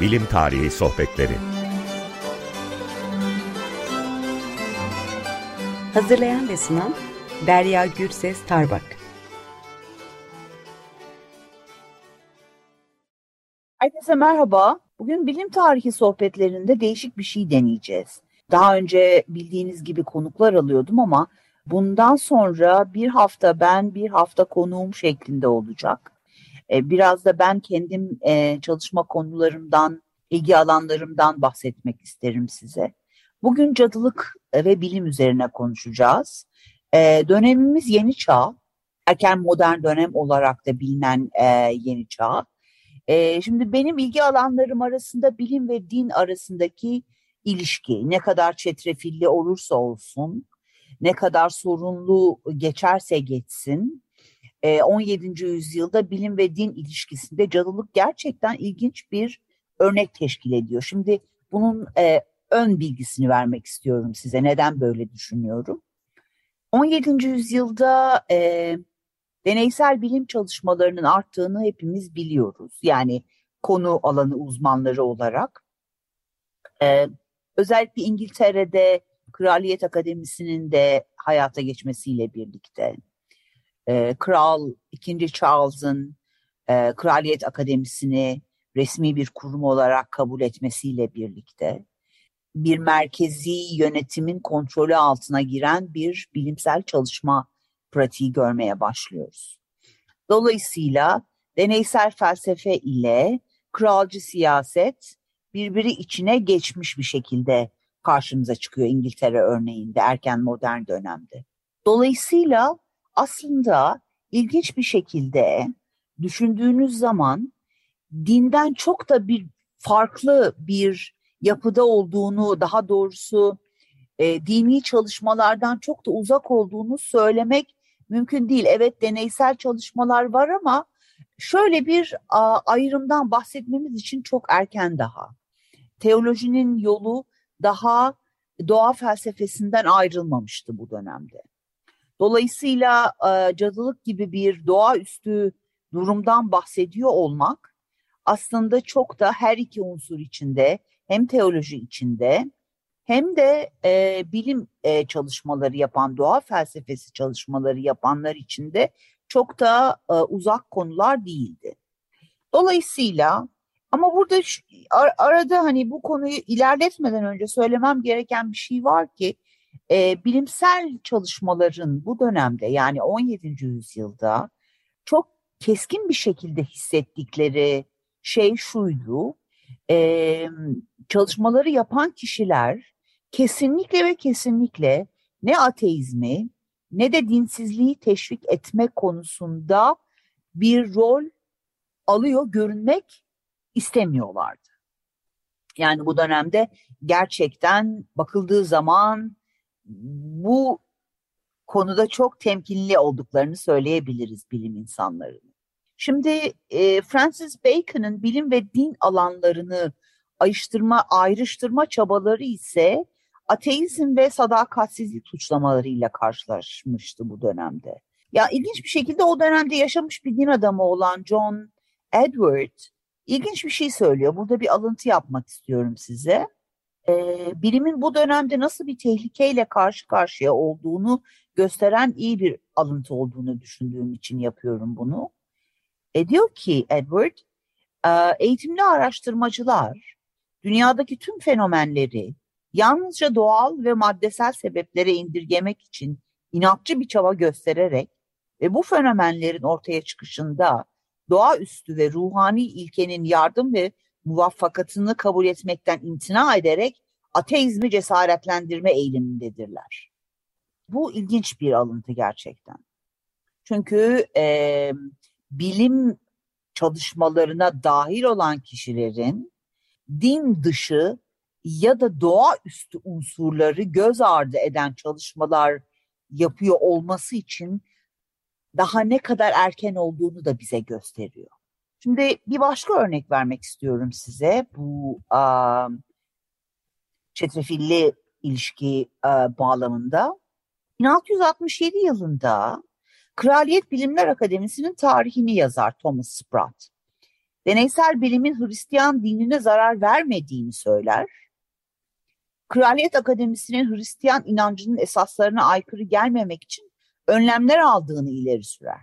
Bilim Tarihi Sohbetleri Hazırlayan ve sunan Derya Gürses Tarbak Herkese merhaba. Bugün bilim tarihi sohbetlerinde değişik bir şey deneyeceğiz. Daha önce bildiğiniz gibi konuklar alıyordum ama bundan sonra bir hafta ben bir hafta konuğum şeklinde olacak. E, biraz da ben kendim e, çalışma konularımdan, ilgi alanlarımdan bahsetmek isterim size. Bugün cadılık ve bilim üzerine konuşacağız. E, dönemimiz yeni çağ, erken modern dönem olarak da bilinen yeni çağ. Şimdi benim ilgi alanlarım arasında bilim ve din arasındaki ilişki ne kadar çetrefilli olursa olsun, ne kadar sorunlu geçerse geçsin, 17. yüzyılda bilim ve din ilişkisinde cadılık gerçekten ilginç bir örnek teşkil ediyor. Şimdi bunun ön bilgisini vermek istiyorum size. Neden böyle düşünüyorum? 17. yüzyılda e, deneysel bilim çalışmalarının arttığını hepimiz biliyoruz. Yani konu alanı uzmanları olarak. E, özellikle İngiltere'de Kraliyet Akademisi'nin de hayata geçmesiyle birlikte e, Kral 2. Charles'ın e, Kraliyet Akademisi'ni resmi bir kurum olarak kabul etmesiyle birlikte bir merkezi yönetimin kontrolü altına giren bir bilimsel çalışma pratiği görmeye başlıyoruz. Dolayısıyla deneysel felsefe ile kralcı siyaset birbiri içine geçmiş bir şekilde karşımıza çıkıyor İngiltere örneğinde erken modern dönemde. Dolayısıyla aslında ilginç bir şekilde düşündüğünüz zaman dinden çok da bir farklı bir yapıda olduğunu, daha doğrusu e, dini çalışmalardan çok da uzak olduğunu söylemek mümkün değil. Evet deneysel çalışmalar var ama şöyle bir a, ayrımdan bahsetmemiz için çok erken daha. Teolojinin yolu daha doğa felsefesinden ayrılmamıştı bu dönemde. Dolayısıyla e, cadılık gibi bir doğaüstü durumdan bahsediyor olmak aslında çok da her iki unsur içinde hem teoloji içinde hem de e, bilim e, çalışmaları yapan, doğa felsefesi çalışmaları yapanlar içinde çok da e, uzak konular değildi. Dolayısıyla ama burada şu, ar, arada hani bu konuyu ilerletmeden önce söylemem gereken bir şey var ki e, bilimsel çalışmaların bu dönemde yani 17. yüzyılda çok keskin bir şekilde hissettikleri şey şuydu e, çalışmaları yapan kişiler kesinlikle ve kesinlikle ne ateizmi ne de dinsizliği teşvik etme konusunda bir rol alıyor görünmek istemiyorlardı. Yani bu dönemde gerçekten bakıldığı zaman bu konuda çok temkinli olduklarını söyleyebiliriz bilim insanlarının. Şimdi e, Francis Bacon'ın bilim ve din alanlarını ayrıştırma, ayrıştırma çabaları ise ateizm ve sadakatsizlik suçlamalarıyla karşılaşmıştı bu dönemde. Ya ilginç bir şekilde o dönemde yaşamış bir din adamı olan John Edward ilginç bir şey söylüyor. Burada bir alıntı yapmak istiyorum size. Bilimin bu dönemde nasıl bir tehlikeyle karşı karşıya olduğunu gösteren iyi bir alıntı olduğunu düşündüğüm için yapıyorum bunu. E diyor ki Edward, eğitimli araştırmacılar dünyadaki tüm fenomenleri yalnızca doğal ve maddesel sebeplere indirgemek için inatçı bir çaba göstererek ve bu fenomenlerin ortaya çıkışında doğaüstü ve ruhani ilkenin yardım ve muvaffakatını kabul etmekten imtina ederek ateizmi cesaretlendirme eğilimindedirler. Bu ilginç bir alıntı gerçekten. Çünkü e, bilim çalışmalarına dahil olan kişilerin din dışı ya da doğaüstü unsurları göz ardı eden çalışmalar yapıyor olması için daha ne kadar erken olduğunu da bize gösteriyor. Şimdi bir başka örnek vermek istiyorum size bu a, çetrefilli ilişki a, bağlamında. 1667 yılında Kraliyet Bilimler Akademisi'nin tarihini yazar Thomas Sprat. deneysel bilimin Hristiyan dinine zarar vermediğini söyler. Kraliyet Akademisi'nin Hristiyan inancının esaslarına aykırı gelmemek için önlemler aldığını ileri sürer.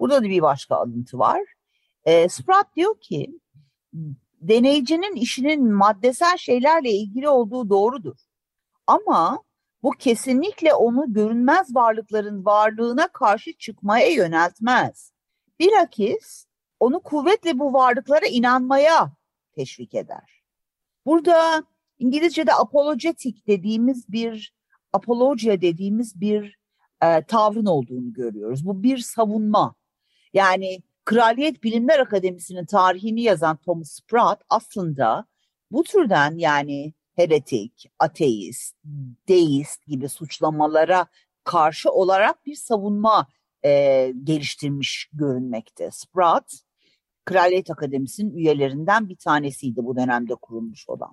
Burada da bir başka alıntı var. E, Spratt diyor ki deneyicinin işinin maddesel şeylerle ilgili olduğu doğrudur. Ama bu kesinlikle onu görünmez varlıkların varlığına karşı çıkmaya yöneltmez. Bilakis onu kuvvetle bu varlıklara inanmaya teşvik eder. Burada İngilizce'de apologetik dediğimiz bir apologia dediğimiz bir e, tavrın olduğunu görüyoruz. Bu bir savunma. Yani Kraliyet Bilimler Akademisi'nin tarihini yazan Thomas Spratt aslında bu türden yani heretik, ateist, deist gibi suçlamalara karşı olarak bir savunma e, geliştirmiş görünmekte. Spratt, Kraliyet Akademisi'nin üyelerinden bir tanesiydi bu dönemde kurulmuş olan.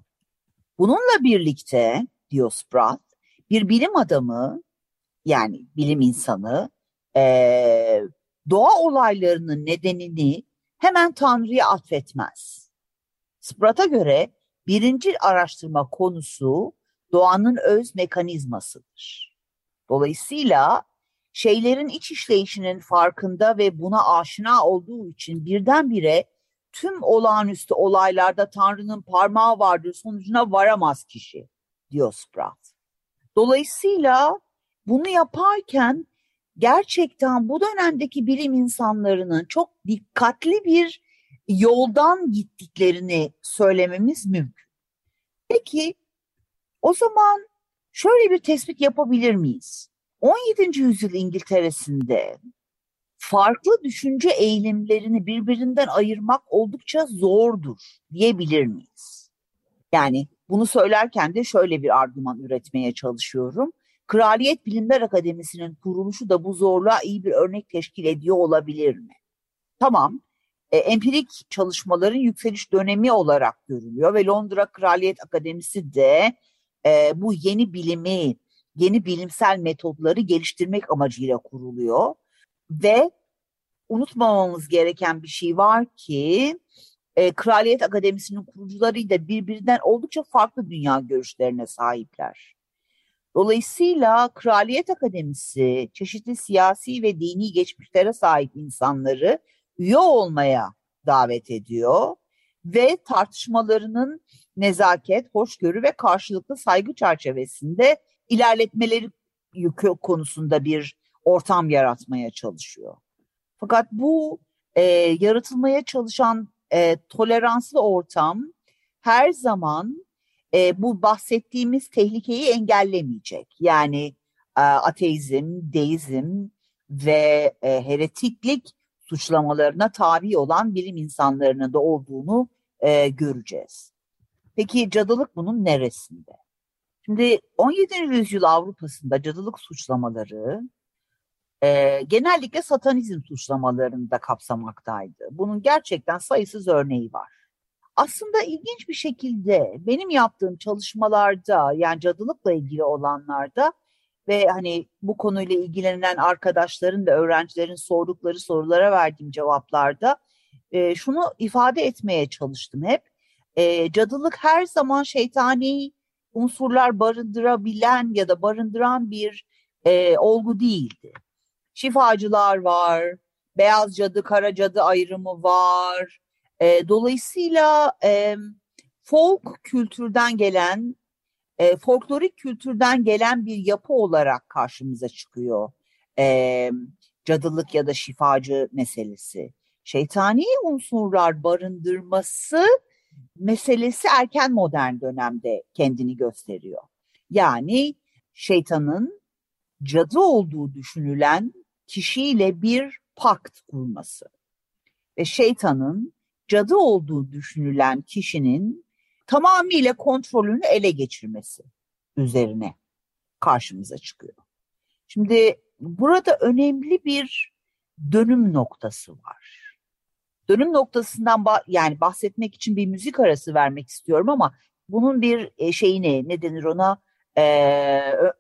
Bununla birlikte diyor Spratt, bir bilim adamı yani bilim insanı e, doğa olaylarının nedenini hemen Tanrı'ya atfetmez. Spratt'a göre birinci araştırma konusu doğanın öz mekanizmasıdır. Dolayısıyla şeylerin iç işleyişinin farkında ve buna aşina olduğu için birdenbire tüm olağanüstü olaylarda Tanrı'nın parmağı vardır sonucuna varamaz kişi diyor Spratt. Dolayısıyla bunu yaparken gerçekten bu dönemdeki bilim insanlarının çok dikkatli bir yoldan gittiklerini söylememiz mümkün. Peki o zaman şöyle bir tespit yapabilir miyiz? 17. yüzyıl İngiltere'sinde farklı düşünce eğilimlerini birbirinden ayırmak oldukça zordur diyebilir miyiz? Yani bunu söylerken de şöyle bir argüman üretmeye çalışıyorum. Kraliyet Bilimler Akademisi'nin kuruluşu da bu zorluğa iyi bir örnek teşkil ediyor olabilir mi? Tamam, e, empirik çalışmaların yükseliş dönemi olarak görülüyor ve Londra Kraliyet Akademisi de e, bu yeni bilimi, yeni bilimsel metodları geliştirmek amacıyla kuruluyor ve unutmamamız gereken bir şey var ki e, Kraliyet Akademisi'nin kurucularıyla birbirinden oldukça farklı dünya görüşlerine sahipler. Dolayısıyla Kraliyet Akademisi çeşitli siyasi ve dini geçmişlere sahip insanları üye olmaya davet ediyor ve tartışmalarının nezaket, hoşgörü ve karşılıklı saygı çerçevesinde ilerletmeleri yükü konusunda bir ortam yaratmaya çalışıyor. Fakat bu e, yaratılmaya çalışan e, toleranslı ortam her zaman e, bu bahsettiğimiz tehlikeyi engellemeyecek. Yani e, ateizm, deizm ve e, heretiklik suçlamalarına tabi olan bilim insanlarının da olduğunu e, göreceğiz. Peki cadılık bunun neresinde? Şimdi 17. yüzyıl Avrupa'sında cadılık suçlamaları e, genellikle satanizm suçlamalarını da kapsamaktaydı. Bunun gerçekten sayısız örneği var. Aslında ilginç bir şekilde benim yaptığım çalışmalarda yani cadılıkla ilgili olanlarda ve hani bu konuyla ilgilenen arkadaşların ve öğrencilerin sordukları sorulara verdiğim cevaplarda e, şunu ifade etmeye çalıştım hep. E, cadılık her zaman şeytani unsurlar barındırabilen ya da barındıran bir e, olgu değildi. Şifacılar var, beyaz cadı, kara cadı ayrımı var. E, dolayısıyla e, folk kültürden gelen e, folklorik kültürden gelen bir yapı olarak karşımıza çıkıyor e, cadılık ya da şifacı meselesi. Şeytani unsurlar barındırması meselesi erken modern dönemde kendini gösteriyor. Yani şeytanın cadı olduğu düşünülen kişiyle bir pakt kurması ve şeytanın cadı olduğu düşünülen kişinin tamamıyla kontrolünü ele geçirmesi üzerine karşımıza çıkıyor. Şimdi burada önemli bir dönüm noktası var. Dönüm noktasından bah yani bahsetmek için bir müzik arası vermek istiyorum ama bunun bir e, şeyini ne denir ona e,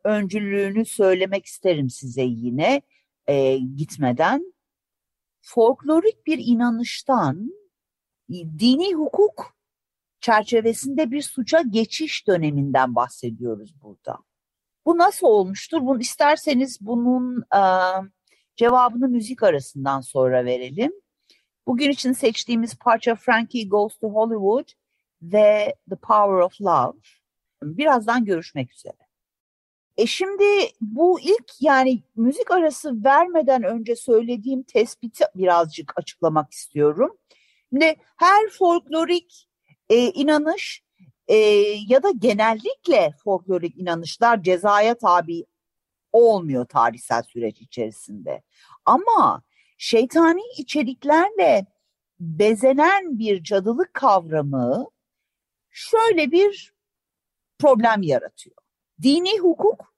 öncülüğünü söylemek isterim size yine e, gitmeden. Folklorik bir inanıştan dini hukuk çerçevesinde bir suça geçiş döneminden bahsediyoruz burada. Bu nasıl olmuştur? Bunu isterseniz bunun e, cevabını müzik arasından sonra verelim. Bugün için seçtiğimiz parça Frankie Goes to Hollywood ve The Power of Love. Birazdan görüşmek üzere. E şimdi bu ilk yani müzik arası vermeden önce söylediğim tespiti birazcık açıklamak istiyorum. Şimdi her folklorik e, inanış e, ya da genellikle folklorik inanışlar cezaya tabi olmuyor tarihsel süreç içerisinde. Ama şeytani içeriklerle bezenen bir cadılık kavramı şöyle bir problem yaratıyor. Dini hukuk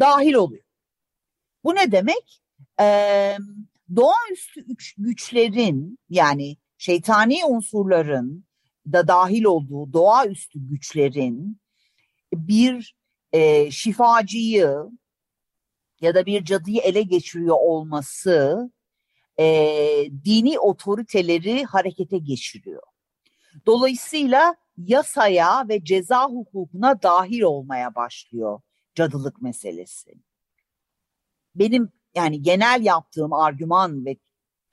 dahil oluyor. Bu ne demek? Ee, doğaüstü güçlerin yani şeytani unsurların da dahil olduğu doğaüstü güçlerin bir e, şifacıyı ya da bir cadıyı ele geçiriyor olması e, dini otoriteleri harekete geçiriyor. Dolayısıyla yasaya ve ceza hukukuna dahil olmaya başlıyor cadılık meselesi. Benim yani genel yaptığım argüman ve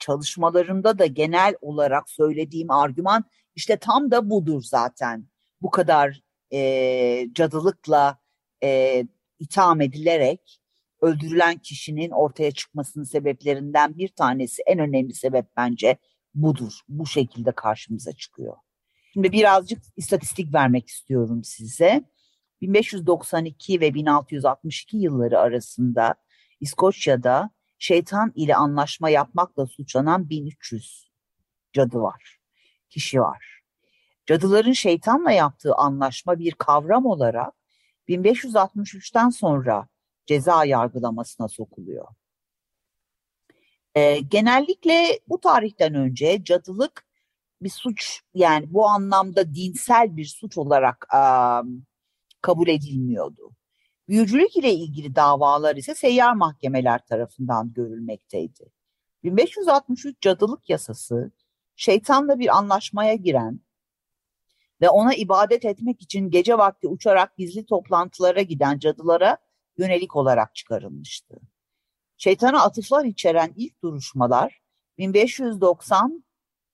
çalışmalarımda da genel olarak söylediğim argüman işte tam da budur zaten. Bu kadar e, cadılıkla e, itham edilerek öldürülen kişinin ortaya çıkmasının sebeplerinden bir tanesi en önemli sebep bence budur. Bu şekilde karşımıza çıkıyor. Şimdi birazcık istatistik vermek istiyorum size. 1592 ve 1662 yılları arasında İskoçya'da şeytan ile anlaşma yapmakla suçlanan 1300 cadı var, kişi var. Cadıların şeytanla yaptığı anlaşma bir kavram olarak 1563'ten sonra ceza yargılamasına sokuluyor. Ee, genellikle bu tarihten önce cadılık bir suç yani bu anlamda dinsel bir suç olarak um, kabul edilmiyordu. Büyücülük ile ilgili davalar ise seyyar mahkemeler tarafından görülmekteydi. 1563 cadılık yasası şeytanla bir anlaşmaya giren ve ona ibadet etmek için gece vakti uçarak gizli toplantılara giden cadılara yönelik olarak çıkarılmıştı. Şeytana atıflar içeren ilk duruşmalar 1590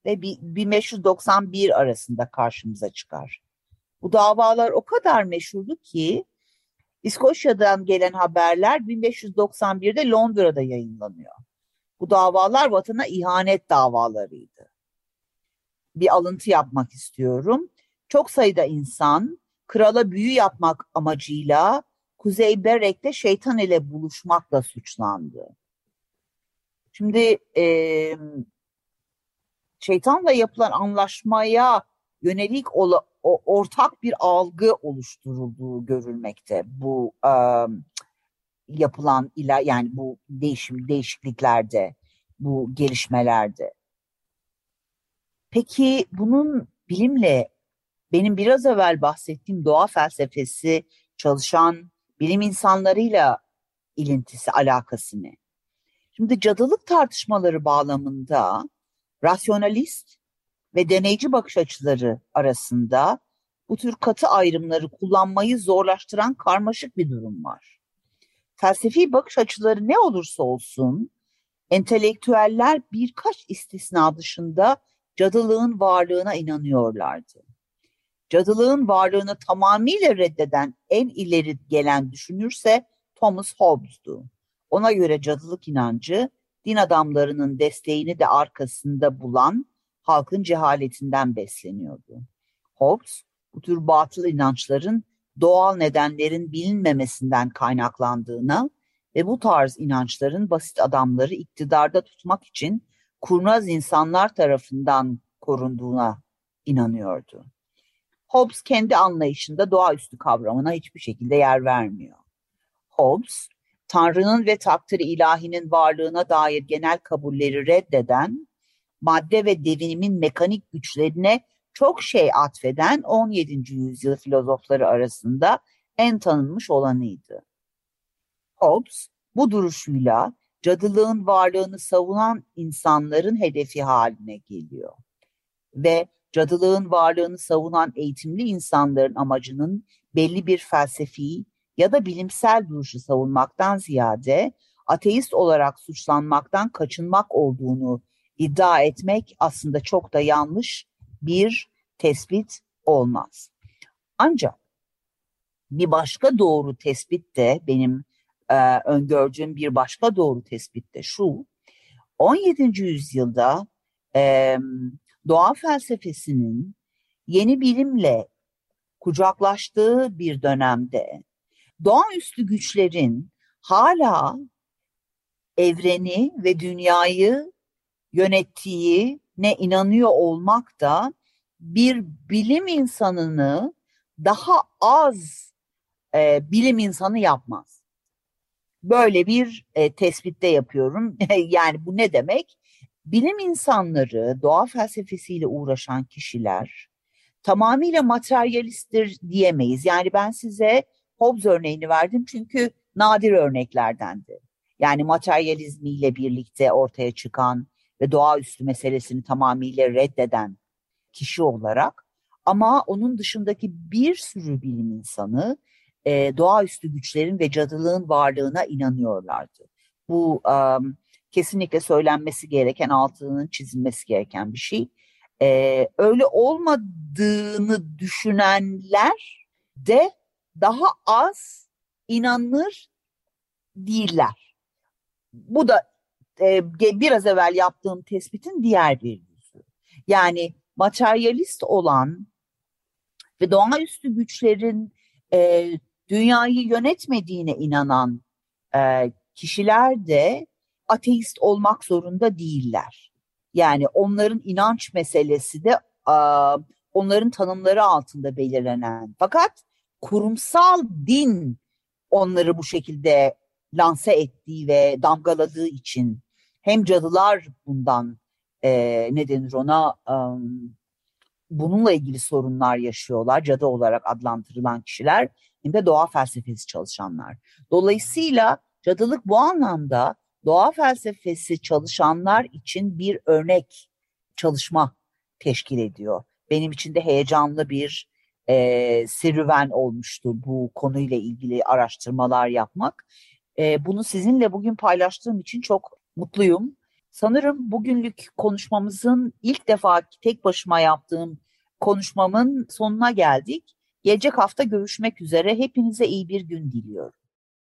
ve 1591 arasında karşımıza çıkar. Bu davalar o kadar meşhurdu ki İskoçya'dan gelen haberler 1591'de Londra'da yayınlanıyor. Bu davalar vatana ihanet davalarıydı. Bir alıntı yapmak istiyorum. Çok sayıda insan krala büyü yapmak amacıyla Kuzey Berek'te şeytan ile buluşmakla suçlandı. Şimdi e, şeytanla yapılan anlaşmaya yönelik ola, o, ortak bir algı oluşturulduğu görülmekte bu e, yapılan ila yani bu değişim değişikliklerde bu gelişmelerde. Peki bunun bilimle benim biraz evvel bahsettiğim doğa felsefesi çalışan bilim insanlarıyla ilintisi, alakası ne? Şimdi cadılık tartışmaları bağlamında rasyonalist ve deneyci bakış açıları arasında bu tür katı ayrımları kullanmayı zorlaştıran karmaşık bir durum var. Felsefi bakış açıları ne olursa olsun entelektüeller birkaç istisna dışında cadılığın varlığına inanıyorlardı. Cadılığın varlığını tamamıyla reddeden en ileri gelen düşünürse Thomas Hobbes'du. Ona göre cadılık inancı din adamlarının desteğini de arkasında bulan halkın cehaletinden besleniyordu. Hobbes bu tür batıl inançların doğal nedenlerin bilinmemesinden kaynaklandığına ve bu tarz inançların basit adamları iktidarda tutmak için kurnaz insanlar tarafından korunduğuna inanıyordu. Hobbes kendi anlayışında doğaüstü kavramına hiçbir şekilde yer vermiyor. Hobbes, Tanrı'nın ve takdir ilahinin varlığına dair genel kabulleri reddeden, madde ve devinimin mekanik güçlerine çok şey atfeden 17. yüzyıl filozofları arasında en tanınmış olanıydı. Hobbes bu duruşuyla cadılığın varlığını savunan insanların hedefi haline geliyor. ve cadılığın varlığını savunan eğitimli insanların amacının belli bir felsefi ya da bilimsel duruşu savunmaktan ziyade ateist olarak suçlanmaktan kaçınmak olduğunu iddia etmek aslında çok da yanlış bir tespit olmaz. Ancak bir başka doğru tespit de benim e, öngördüğüm bir başka doğru tespit de şu. 17. yüzyılda e, doğa felsefesinin yeni bilimle kucaklaştığı bir dönemde doğaüstü güçlerin hala evreni ve dünyayı yönettiğine inanıyor olmak da bir bilim insanını daha az e, bilim insanı yapmaz. Böyle bir e, tespitte yapıyorum. yani bu ne demek? Bilim insanları, doğa felsefesiyle uğraşan kişiler tamamıyla materyalisttir diyemeyiz. Yani ben size Hobbes örneğini verdim çünkü nadir örneklerdendi. Yani materyalizmiyle birlikte ortaya çıkan ve doğaüstü meselesini tamamıyla reddeden kişi olarak ama onun dışındaki bir sürü bilim insanı e, doğaüstü güçlerin ve cadılığın varlığına inanıyorlardı. Bu um, kesinlikle söylenmesi gereken, altının çizilmesi gereken bir şey. E, öyle olmadığını düşünenler de daha az inanır değiller. Bu da e, biraz evvel yaptığım tespitin diğer bir yüzü. Yani materyalist olan ve doğaüstü güçlerin e, dünyayı yönetmediğine inanan e, kişiler de ateist olmak zorunda değiller. Yani onların inanç meselesi de e, onların tanımları altında belirlenen. Fakat kurumsal din onları bu şekilde lanse ettiği ve damgaladığı için hem cadılar bundan e, ne denir ona um, bununla ilgili sorunlar yaşıyorlar cadı olarak adlandırılan kişiler hem de doğa felsefesi çalışanlar. Dolayısıyla cadılık bu anlamda doğa felsefesi çalışanlar için bir örnek çalışma teşkil ediyor. Benim için de heyecanlı bir e, serüven olmuştu bu konuyla ilgili araştırmalar yapmak. E, bunu sizinle bugün paylaştığım için çok mutluyum. Sanırım bugünlük konuşmamızın ilk defa tek başıma yaptığım konuşmamın sonuna geldik. Gelecek hafta görüşmek üzere. Hepinize iyi bir gün diliyorum.